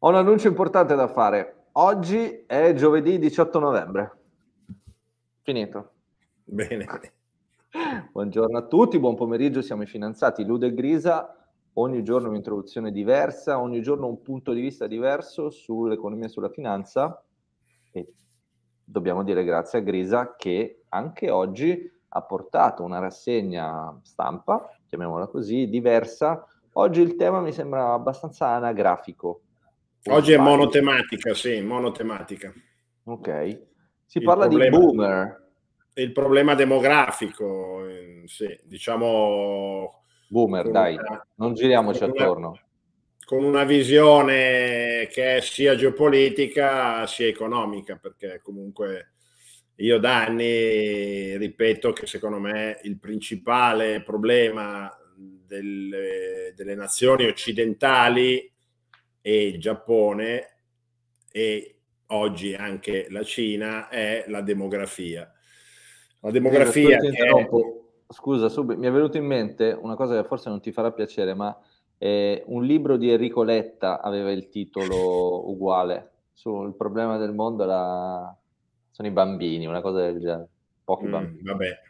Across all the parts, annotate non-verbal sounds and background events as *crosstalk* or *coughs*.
Ho un annuncio importante da fare. Oggi è giovedì 18 novembre. Finito. Bene. *laughs* Buongiorno a tutti, buon pomeriggio, siamo i finanziati Lude e Grisa. Ogni giorno un'introduzione diversa, ogni giorno un punto di vista diverso sull'economia e sulla finanza. E dobbiamo dire grazie a Grisa che anche oggi ha portato una rassegna stampa, chiamiamola così, diversa. Oggi il tema mi sembra abbastanza anagrafico. Oggi è monotematica, sì, monotematica. Ok. Si il parla problema, di boomer. Il problema demografico, eh, sì, diciamo... Boomer, dai, una, non giriamoci una, attorno. Con una visione che è sia geopolitica sia economica, perché comunque io da anni ripeto che secondo me il principale problema delle, delle nazioni occidentali e il Giappone e oggi anche la Cina è la demografia. La demografia che è... Scusa, subito, mi è venuto in mente una cosa che forse non ti farà piacere, ma eh, un libro di Enrico Letta aveva il titolo uguale sul problema del mondo la... sono i bambini, una cosa del genere. Pochi mm, bambini. Vabbè,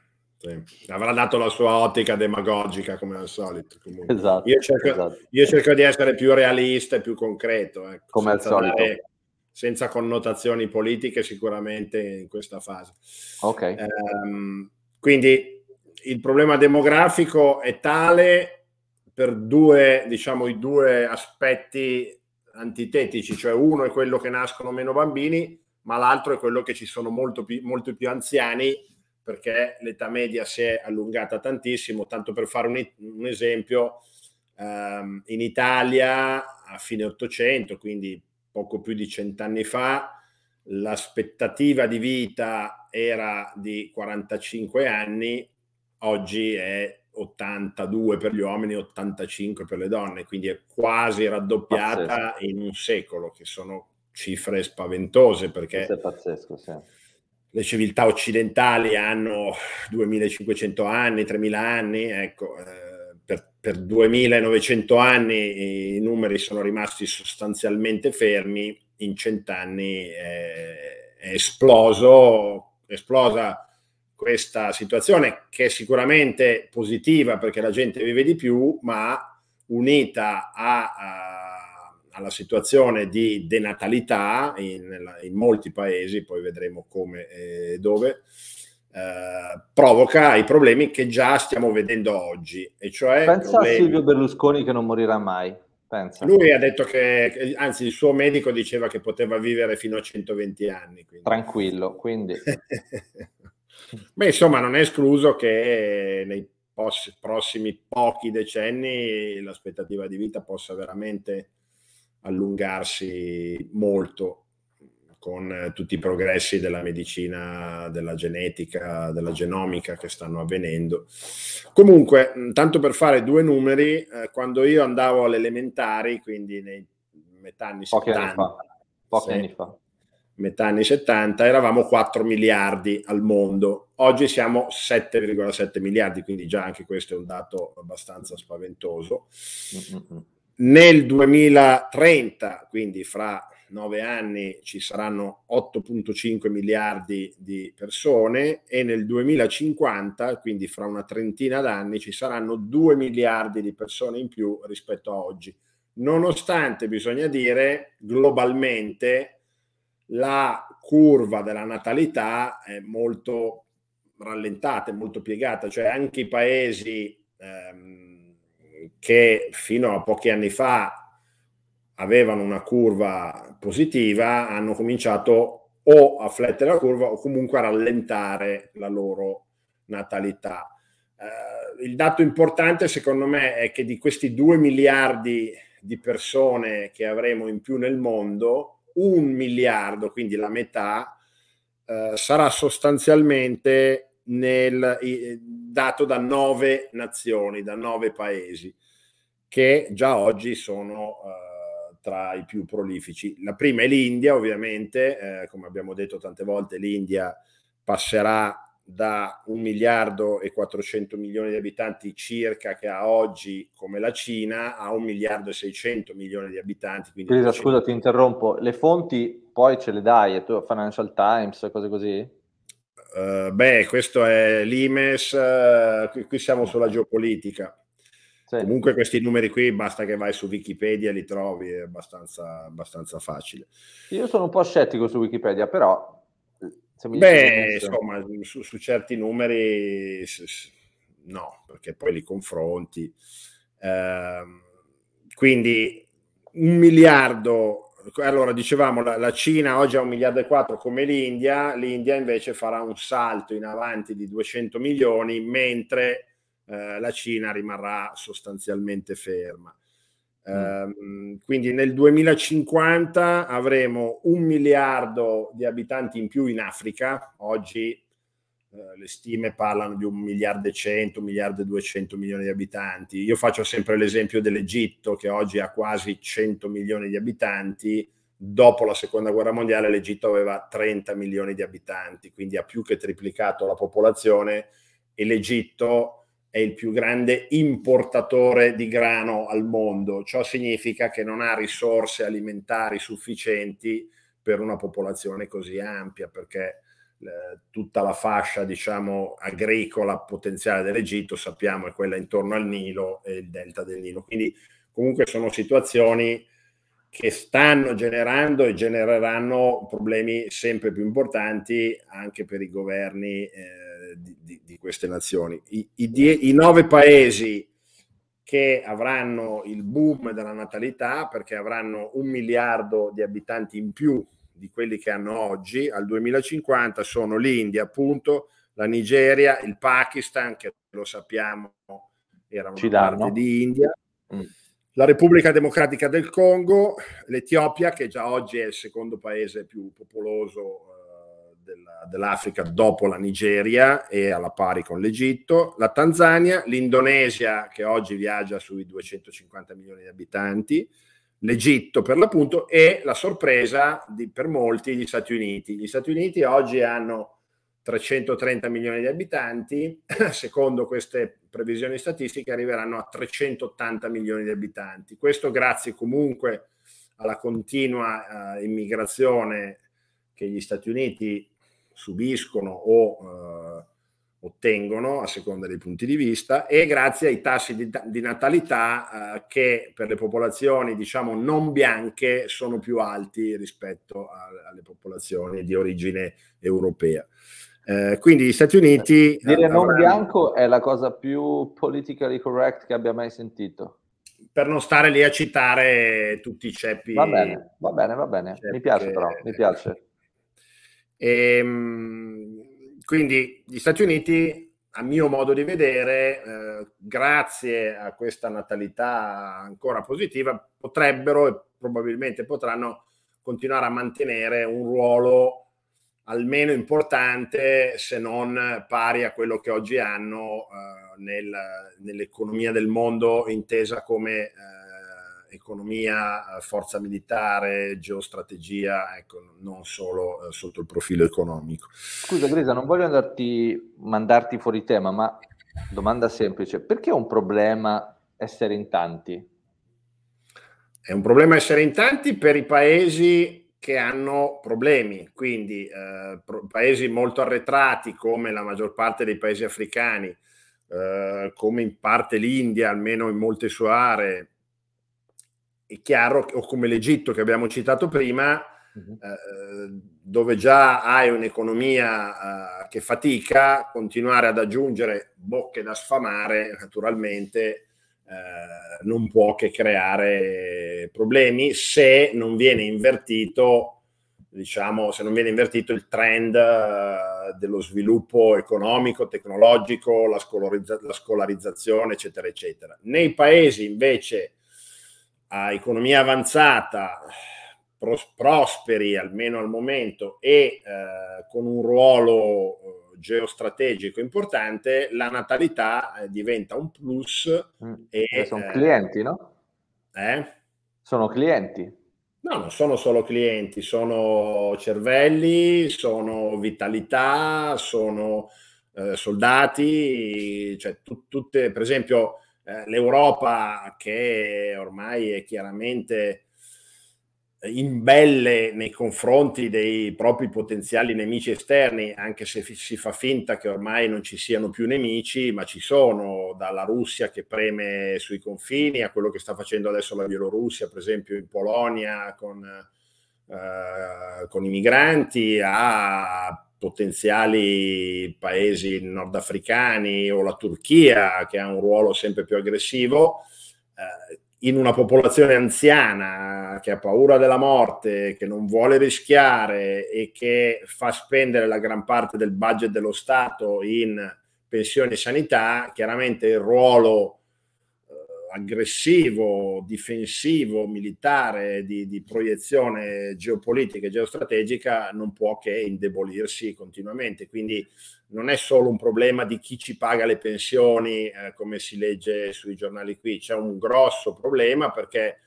sì. Avrà dato la sua ottica demagogica come al solito. Esatto io, cerco, esatto, io, cerco, di essere più realista e più concreto. Ecco, come al solito. Dare, senza connotazioni politiche sicuramente in questa fase. Ok. Um, quindi il problema demografico è tale per due, diciamo, i due aspetti antitetici, cioè uno è quello che nascono meno bambini, ma l'altro è quello che ci sono molto più, molto più anziani perché l'età media si è allungata tantissimo, tanto per fare un, un esempio, um, in Italia a fine 800, quindi poco più di cent'anni fa, l'aspettativa di vita era di 45 anni, oggi è 82 per gli uomini, 85 per le donne, quindi è quasi raddoppiata pazzesco. in un secolo, che sono cifre spaventose perché... Questo è pazzesco, sì le civiltà occidentali hanno 2500 anni, 3000 anni, ecco, eh, per, per 2900 anni i numeri sono rimasti sostanzialmente fermi, in cent'anni è, è esploso, esplosa questa situazione che è sicuramente positiva perché la gente vive di più, ma unita a, a alla situazione di denatalità in, in, molti paesi, poi vedremo come e dove, eh, provoca i problemi che già stiamo vedendo oggi. E cioè Pensa problemi... a Silvio Berlusconi che non morirà mai. Pensa. Lui ha detto che, anzi, il suo medico diceva che poteva vivere fino a 120 anni. Quindi. Tranquillo, quindi. *laughs* Beh, insomma, non è escluso che nei prossimi pochi decenni l'aspettativa di vita possa veramente allungarsi molto con tutti i progressi della medicina, della genetica, della genomica che stanno avvenendo. Comunque, tanto per fare due numeri, eh, quando io andavo alle elementari, quindi nei metà anni Pochi 70, anni fa. Pochi sì, anni fa. metà anni 70, eravamo 4 miliardi al mondo. Oggi siamo 7,7 miliardi, quindi già anche questo è un dato abbastanza spaventoso. Mm-hmm nel 2030, quindi fra nove anni, ci saranno 8,5 miliardi di persone e nel 2050, quindi fra una trentina d'anni, ci saranno 2 miliardi di persone in più rispetto a oggi. Nonostante, bisogna dire, globalmente la curva della natalità è molto rallentata, è molto piegata, cioè anche i paesi... Ehm, che fino a pochi anni fa avevano una curva positiva hanno cominciato o a flettere la curva o comunque a rallentare la loro natalità. Eh, il dato importante secondo me è che di questi 2 miliardi di persone che avremo in più nel mondo, un miliardo, quindi la metà, eh, sarà sostanzialmente nel, dato da nove nazioni, da nove paesi che già oggi sono eh, tra i più prolifici. La prima è l'India, ovviamente, eh, come abbiamo detto tante volte, l'India passerà da un miliardo e 400 milioni di abitanti circa che ha oggi come la Cina a un miliardo e 600 milioni di abitanti. Quindi Grisa, scusa ti interrompo, le fonti poi ce le dai, tu Financial Times, cose così? Uh, beh, questo è l'IMES, uh, qui, qui, siamo sulla geopolitica. Sì. Comunque questi numeri qui basta che vai su Wikipedia e li trovi, è abbastanza, abbastanza facile. Io sono un po' scettico su Wikipedia, però Beh, insomma, su, su, certi numeri no, perché poi li confronti. Eh, quindi un miliardo, allora dicevamo la, la, Cina oggi ha un miliardo e quattro come l'India, l'India invece farà un salto in avanti di 200 milioni, mentre eh, la Cina rimarrà sostanzialmente ferma. Uh, quindi nel 2050 avremo un miliardo di abitanti in più in Africa. Oggi uh, le stime parlano di un miliardo e cento, un miliardo e duecento milioni di abitanti. Io faccio sempre l'esempio dell'Egitto che oggi ha quasi 100 milioni di abitanti. Dopo la seconda guerra mondiale l'Egitto aveva 30 milioni di abitanti, quindi ha più che triplicato la popolazione e l'Egitto è il più grande importatore di grano al mondo. Ciò significa che non ha risorse alimentari sufficienti per una popolazione così ampia, perché eh, tutta la fascia, diciamo, agricola potenziale dell'Egitto, sappiamo, è quella intorno al Nilo e il delta del Nilo. Quindi comunque sono situazioni che stanno generando e genereranno problemi sempre più importanti anche per i governi eh, di, di, di, queste nazioni. I, i, die, I nove paesi che avranno il boom della natalità perché avranno un miliardo di abitanti in più di quelli che hanno oggi al 2050 sono l'India, appunto, la Nigeria, il Pakistan, che lo sappiamo era una Ci parte danno. di India, mm. la Repubblica Democratica del Congo, l'Etiopia, che già oggi è il secondo paese più popoloso della, dell'Africa dopo la Nigeria e alla pari con l'Egitto, la Tanzania, l'Indonesia che oggi viaggia sui 250 milioni di abitanti, l'Egitto per l'appunto e la sorpresa di, per molti gli Stati Uniti. Gli Stati Uniti oggi hanno 330 milioni di abitanti, *clears throat* secondo queste previsioni statistiche arriveranno a 380 milioni di abitanti. Questo grazie comunque alla continua uh, immigrazione che gli Stati Uniti subiscono o eh, ottengono a seconda dei punti di vista e grazie ai tassi di, di natalità eh, che per le popolazioni diciamo non bianche sono più alti rispetto a, alle popolazioni di origine europea. Eh, quindi gli Stati Uniti... Dire avranno... non bianco è la cosa più politically correct che abbia mai sentito. Per non stare lì a citare tutti i ceppi. Va bene, va bene, va bene. Mi piace però, mi piace. Ehm, quindi gli Stati Uniti, a mio modo di vedere, eh, grazie a questa natalità ancora positiva, potrebbero e probabilmente potranno continuare a mantenere un ruolo almeno importante, se non pari a quello che oggi hanno eh, nel, nell'economia del mondo intesa come eh, economia, eh, forza militare, geostrategia, ecco, non solo eh, sotto il profilo economico. Scusa Grisa, non voglio andarti, mandarti fuori tema, ma domanda semplice, perché è un problema essere in tanti? È un problema essere in tanti per i paesi che hanno problemi, quindi eh, paesi molto arretrati come la maggior parte dei paesi africani, eh, come in parte l'India, almeno in molte sue aree, è chiaro, o come l'Egitto che abbiamo citato prima, uh-huh. eh, dove già hai un'economia eh, che fatica, continuare ad aggiungere bocche da sfamare, naturalmente eh, non può che creare problemi se non viene invertito diciamo, se non viene invertito il trend uh, dello sviluppo economico, tecnologico, la, scolarizza- la, scolarizzazione, eccetera, eccetera. Nei paesi invece a economia avanzata, pros- prosperi almeno al momento e eh, con un ruolo eh, geostrategico importante, la natalità eh, diventa un plus. Mm. E, eh, sono clienti, no? Eh? Sono clienti. No, non sono solo clienti, sono cervelli, sono vitalità, sono eh, soldati, cioè tu, tutte, per esempio eh, l'Europa che ormai è chiaramente imbelle nei confronti dei propri potenziali nemici esterni, anche se si fa finta che ormai non ci siano più nemici, ma ci sono, dalla Russia che preme sui confini a quello che sta facendo adesso la Bielorussia, per esempio in Polonia con, eh, con i migranti, a potenziali paesi nordafricani o la Turchia che ha un ruolo sempre più aggressivo. Eh, in una popolazione anziana che ha paura della morte, che non vuole rischiare e che fa spendere la gran parte del budget dello Stato in pensioni e sanità, chiaramente il ruolo eh, aggressivo, difensivo, militare, di, di, proiezione geopolitica e geostrategica non può che indebolirsi continuamente. Quindi non è solo un problema di chi ci paga le pensioni, eh, come si legge sui giornali qui, c'è un grosso problema perché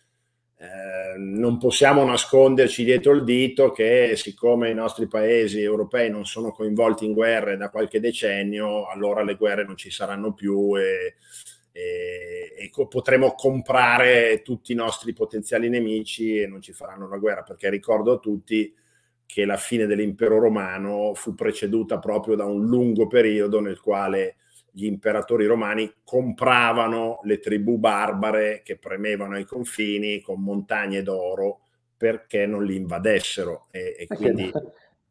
eh, non possiamo nasconderci dietro il dito che siccome i nostri paesi europei non sono coinvolti in guerre da qualche decennio, allora le guerre non ci saranno più e, e, e potremo comprare tutti i nostri potenziali nemici e non ci faranno la guerra, perché ricordo a tutti che la fine dell'impero romano fu preceduta proprio da un lungo periodo nel quale gli imperatori romani compravano le tribù barbare che premevano ai confini con montagne d'oro perché non li invadessero. E, e quindi,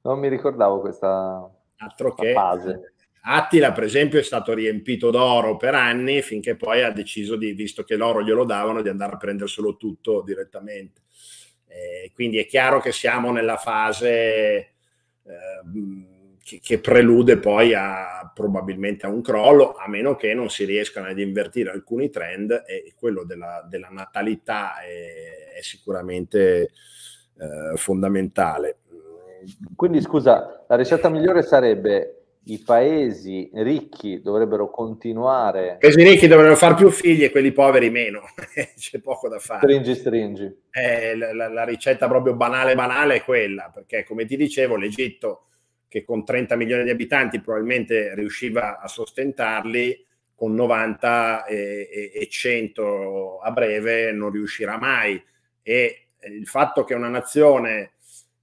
non mi ricordavo questa, altro questa che, fase. Attila, per esempio, è stato riempito d'oro per anni finché poi ha deciso di, visto che l'oro glielo davano, di andare a prenderselo tutto direttamente. Eh, quindi è chiaro che siamo nella fase eh, che, che, prelude poi a, probabilmente a un crollo, a meno che non si riescano ad invertire alcuni trend e quello della, della natalità è, è sicuramente eh, fondamentale. Quindi scusa, la ricetta migliore sarebbe i paesi ricchi dovrebbero continuare. I paesi ricchi dovrebbero fare più figli e quelli poveri meno, *laughs* c'è poco da fare. Stringi, stringi. Eh, la, la, ricetta proprio banale, banale è quella, perché come ti dicevo, l'Egitto, che con 30 milioni di abitanti probabilmente riusciva a sostentarli, con 90 e, e, e 100 a breve non riuscirà mai. E il fatto che una nazione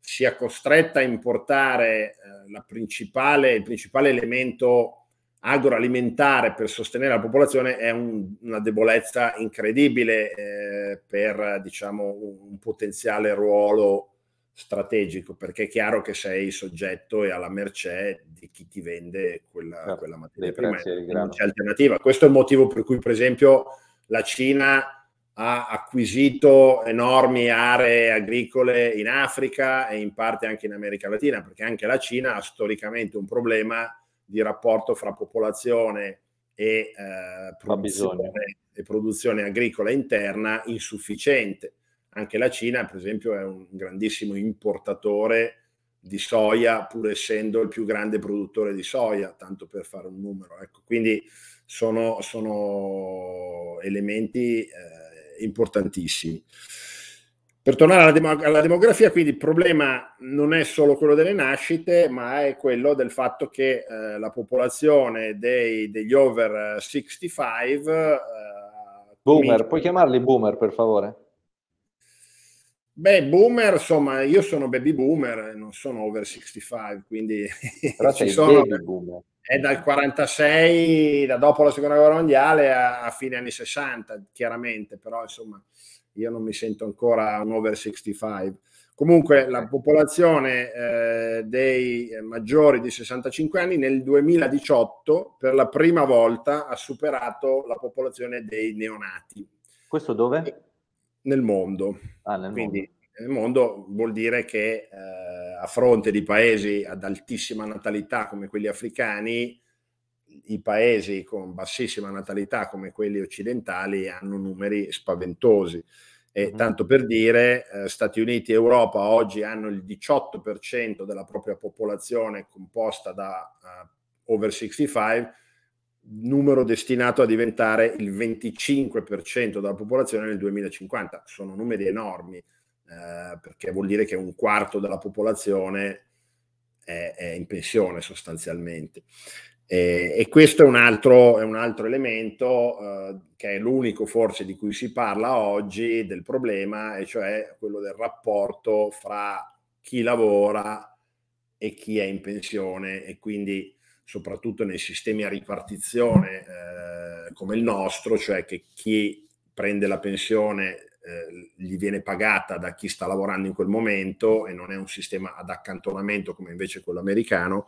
sia costretta a importare eh, principale, il principale elemento agroalimentare per sostenere la popolazione è un, una debolezza incredibile eh, per diciamo, un, un, potenziale ruolo strategico, perché è chiaro che sei soggetto e alla mercé di chi ti vende quella, no, quella materia prima, non c'è alternativa. Questo è il motivo per cui, per esempio, la Cina ha acquisito enormi aree agricole in Africa e in parte anche in America Latina, perché anche la Cina ha storicamente un problema di rapporto fra popolazione e, eh, produzione, e produzione agricola interna insufficiente. Anche la Cina, per esempio, è un grandissimo importatore di soia, pur essendo il più grande produttore di soia, tanto per fare un numero. Ecco, quindi sono, sono elementi eh, importantissimi. Per tornare alla, dem- alla, demografia, quindi il problema non è solo quello delle nascite, ma è quello del fatto che eh, la popolazione dei, degli over 65... Eh, boomer, comincia... puoi chiamarli boomer per favore? Beh, boomer, insomma, io sono baby boomer, non sono over 65, quindi *laughs* Però ci sono... baby boomer è dal 46, da dopo la seconda guerra mondiale a, a, fine anni 60, chiaramente, però insomma io non mi sento ancora un over 65. Comunque la popolazione eh, dei maggiori di 65 anni nel 2018 per la prima volta ha superato la popolazione dei neonati. Questo dove? Nel mondo. Ah, nel Quindi, mondo nel mondo vuol dire che eh, a fronte di paesi ad altissima natalità come quelli africani, i paesi con bassissima natalità come quelli occidentali hanno numeri spaventosi. E mm-hmm. tanto per dire, eh, Stati Uniti e Europa oggi hanno il 18% della propria popolazione composta da uh, over 65, numero destinato a diventare il 25% della popolazione nel 2050. Sono numeri enormi eh, perché vuol dire che un quarto della popolazione è, è in pensione sostanzialmente. E, e questo è un altro, è un altro elemento eh, che è l'unico forse di cui si parla oggi del problema, e cioè quello del rapporto fra chi lavora e chi è in pensione e quindi soprattutto nei sistemi a ripartizione eh, come il nostro, cioè che chi prende la pensione eh, gli viene pagata da chi sta lavorando in quel momento e non è un sistema ad accantonamento come invece quello americano,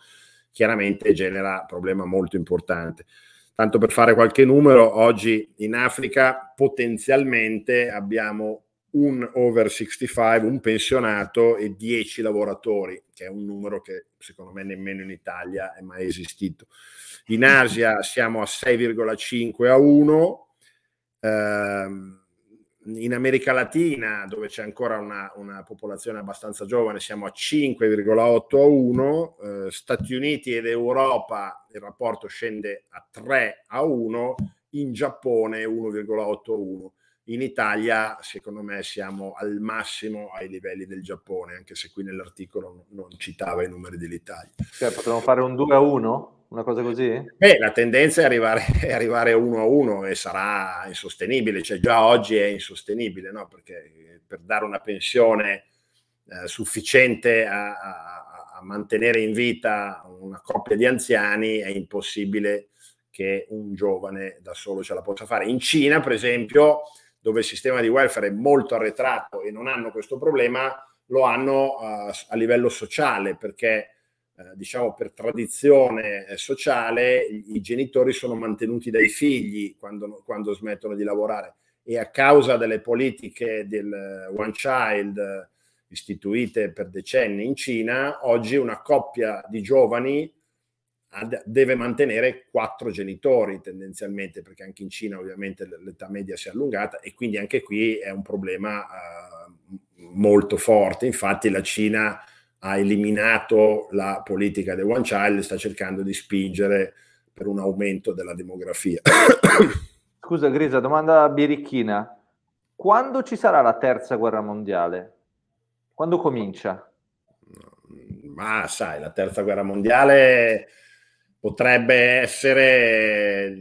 chiaramente genera un problema molto importante. Tanto per fare qualche numero, oggi in Africa potenzialmente abbiamo un over 65, un pensionato e 10 lavoratori, che è un numero che secondo me nemmeno in Italia è mai esistito. In Asia siamo a 6,5 a 1. Ehm, in America Latina, dove c'è ancora una, una, popolazione abbastanza giovane, siamo a 5,8 a 1, eh, Stati Uniti ed Europa il rapporto scende a 3 a 1, in Giappone 1,8 a 1. In Italia, secondo me, siamo al massimo ai livelli del Giappone, anche se qui nell'articolo non citava i numeri dell'Italia. Cioè, potremmo fare un 2 a 1? una cosa così? Beh, la tendenza è arrivare, *laughs* è arrivare uno a uno e sarà insostenibile, cioè già oggi è insostenibile, no? perché per dare una pensione eh, sufficiente a, a, a, mantenere in vita una coppia di anziani è impossibile che un giovane da solo ce la possa fare. In Cina, per esempio, dove il sistema di welfare è molto arretrato e non hanno questo problema, lo hanno uh, a livello sociale perché eh, diciamo per tradizione eh, sociale, i, genitori sono mantenuti dai figli quando, quando, smettono di lavorare. E a causa delle politiche del One Child istituite per decenni in Cina, oggi una coppia di giovani deve mantenere quattro genitori tendenzialmente, perché anche in Cina ovviamente l'età media si è allungata e quindi anche qui è un problema uh, molto forte. Infatti la Cina ha eliminato la politica del one child e sta cercando di spingere per un aumento della demografia. *coughs* Scusa Grisa, domanda birichina. Quando ci sarà la terza guerra mondiale? Quando comincia? Ma sai, la terza guerra mondiale potrebbe essere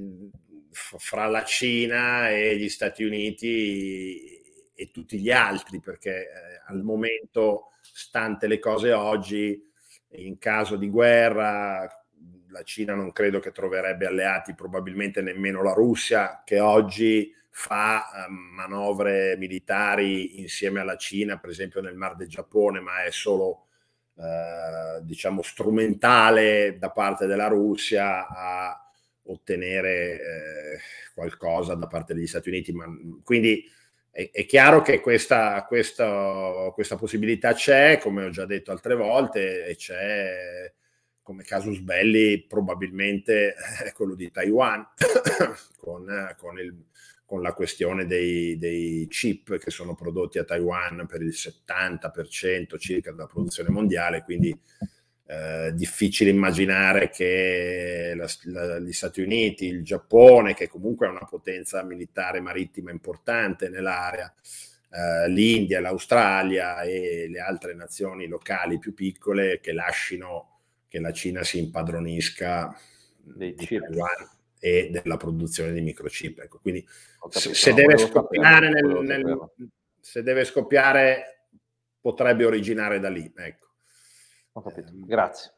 fra la Cina e gli Stati Uniti e tutti gli altri, perché eh, al momento stante le cose oggi, in caso di guerra, la Cina non credo che troverebbe alleati, probabilmente nemmeno la Russia, che oggi fa eh, manovre militari insieme alla Cina, per esempio nel Mar del Giappone, ma è solo eh, diciamo strumentale da parte della Russia a ottenere eh, qualcosa da parte degli Stati Uniti. Ma, quindi è, è chiaro che questa, questa, questa, possibilità c'è, come ho già detto altre volte, e c'è come casus belli probabilmente *laughs* quello di Taiwan, *coughs* con, con, il, con, la questione dei, dei, chip che sono prodotti a Taiwan per il 70% circa della produzione mondiale, quindi eh, difficile immaginare che la, la, gli Stati Uniti, il Giappone, che comunque è una potenza militare marittima importante nell'area, eh, l'India, l'Australia e le altre nazioni locali più piccole che lasciano che la Cina si impadronisca dei di Taiwan e della produzione di microchip. Ecco, quindi se, se, deve scoppiare nel, nel, se deve scoppiare potrebbe originare da lì. Ecco. Ho capito, grazie.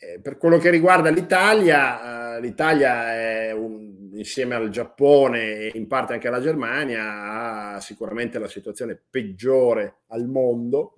Eh, per quello che riguarda l'Italia, eh, l'Italia è un, insieme al Giappone e in parte anche alla Germania ha sicuramente la situazione peggiore al mondo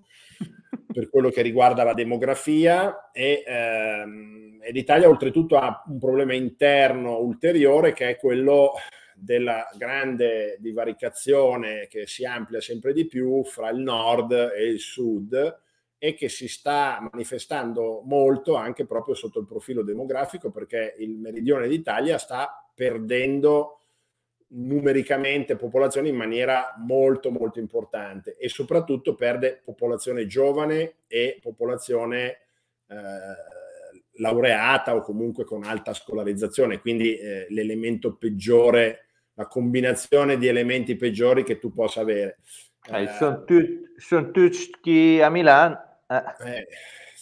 per quello che riguarda la demografia e, ehm, e l'Italia oltretutto ha un problema interno ulteriore che è quello della grande divaricazione che si amplia sempre di più fra il nord e il sud e che si sta manifestando molto anche proprio sotto il profilo demografico perché il meridione d'Italia sta perdendo numericamente popolazione in maniera molto molto importante e soprattutto perde popolazione giovane e popolazione eh, laureata o comunque con alta scolarizzazione quindi eh, l'elemento peggiore la combinazione di elementi peggiori che tu possa avere eh, sono, tu- tutti a Milano eh. Eh,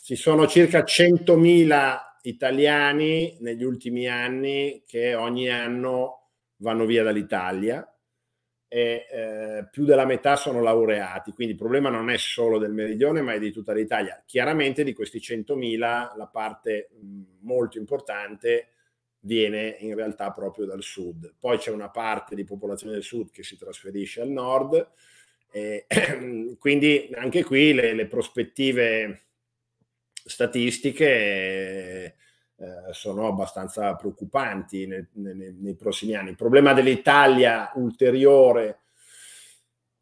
ci sono circa 100.000 italiani negli ultimi anni che ogni anno vanno via dall'Italia e eh, più della metà sono laureati, quindi il problema non è solo del meridione ma è di tutta l'Italia. Chiaramente di questi 100.000 la parte molto importante viene in realtà proprio dal sud. Poi c'è una parte di popolazione del sud che si trasferisce al nord, e, *clears throat* quindi anche qui le, le prospettive statistiche eh, sono abbastanza preoccupanti nei, nei, nei, prossimi anni. Il problema dell'Italia ulteriore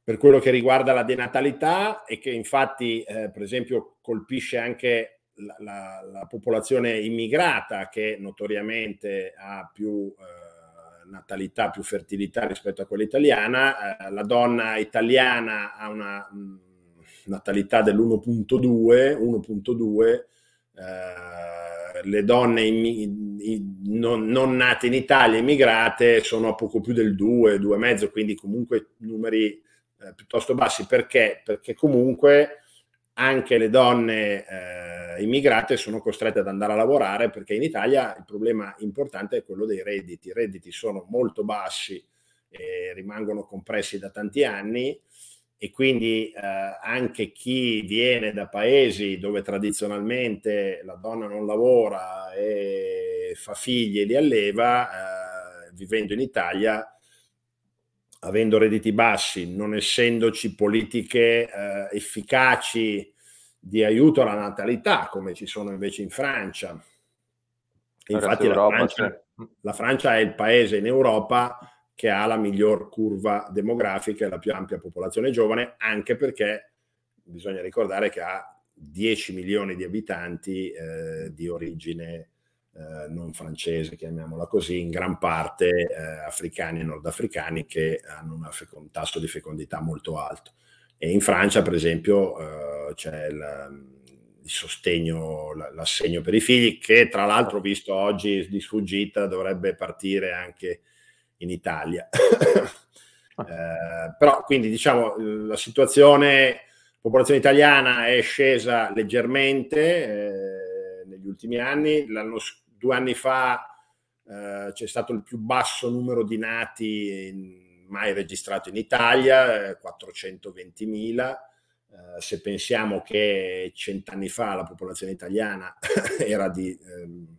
per quello che riguarda la denatalità è che infatti eh, per esempio colpisce anche la, la, la, popolazione immigrata che notoriamente ha più eh, natalità, più fertilità rispetto a quella italiana. Eh, la donna italiana ha una mh, mm, natalità dell'1.2, 1.2 eh, le donne in, in, non, non, nate in Italia, immigrate, sono a poco più del 2, 2,5, quindi comunque numeri eh, piuttosto bassi. Perché? Perché comunque anche le donne eh, immigrate sono costrette ad andare a lavorare perché in Italia il problema importante è quello dei redditi. I redditi sono molto bassi e rimangono compressi da tanti anni e quindi eh, anche chi viene da paesi dove tradizionalmente la donna non lavora e fa figli e li alleva, eh, vivendo in Italia, avendo redditi bassi, non essendoci politiche eh, efficaci di aiuto alla natalità, come ci sono invece in Francia. Infatti la Francia, la Francia è il paese in Europa che ha la miglior curva demografica e la più ampia popolazione giovane, anche perché bisogna ricordare che ha 10 milioni di abitanti eh, di origine eh, non francese, chiamiamola così, in gran parte eh, africani e nordafricani che hanno una un tasso di fecondità molto alto. E in Francia, per esempio, eh, c'è il, il sostegno, l'assegno per i figli, che tra l'altro, visto oggi di sfuggita, dovrebbe partire anche in Italia. *laughs* eh, però quindi diciamo la situazione popolazione italiana è scesa leggermente eh, negli ultimi anni. L'anno, due anni fa eh, c'è stato il più basso numero di nati in, mai registrato in Italia, 420.000. Eh, se pensiamo che cent'anni fa la popolazione italiana *laughs* era di ehm,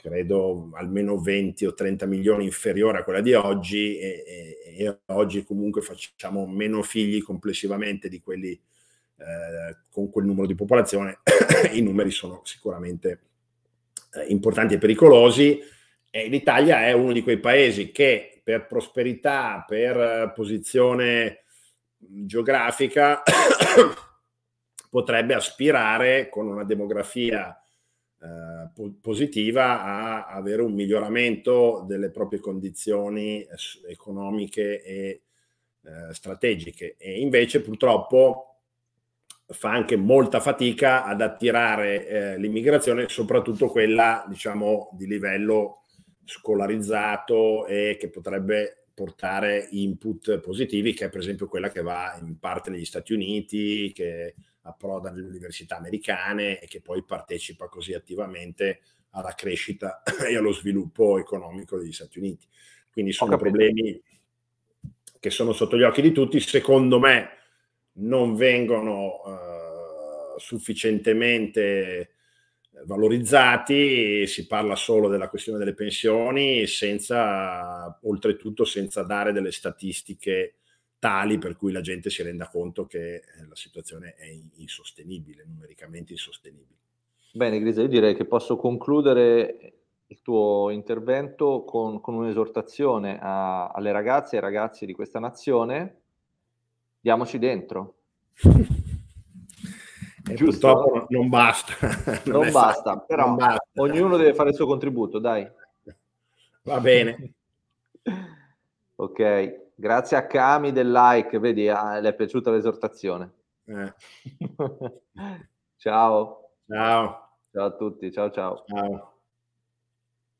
credo almeno 20 o 30 milioni inferiore a quella di oggi e, e, e oggi comunque facciamo meno figli complessivamente di quelli eh, con quel numero di popolazione, *coughs* i numeri sono sicuramente eh, importanti e pericolosi e l'Italia è uno di quei paesi che per prosperità, per posizione geografica *coughs* potrebbe aspirare con una demografia eh, positiva a avere un miglioramento delle proprie condizioni economiche e eh, strategiche. E invece purtroppo fa anche molta fatica ad attirare eh, l'immigrazione, soprattutto quella diciamo di livello scolarizzato e che potrebbe portare input positivi, che è per esempio quella che va in parte negli Stati Uniti, che approda nelle università americane e che poi partecipa così attivamente alla crescita *clears throat* e allo sviluppo economico degli Stati Uniti. Quindi sono problemi che sono sotto gli occhi di tutti, secondo me non vengono uh, sufficientemente valorizzati, si parla solo della questione delle pensioni, senza, oltretutto senza dare delle statistiche tali per cui la gente si renda conto che eh, la situazione è insostenibile, numericamente insostenibile. Bene, Grisa, io direi che posso concludere il tuo intervento con, con un'esortazione a, alle ragazze e ai ragazzi di questa nazione. Diamoci dentro. *laughs* E purtroppo non basta. *laughs* Non, non basta, fatto. però non basta. ognuno deve fare il suo contributo, dai. Va bene. *laughs* ok. Grazie a Cami del like, vedi, le è piaciuta l'esortazione. Eh. *laughs* ciao. Ciao. Ciao a tutti, ciao ciao. Ciao.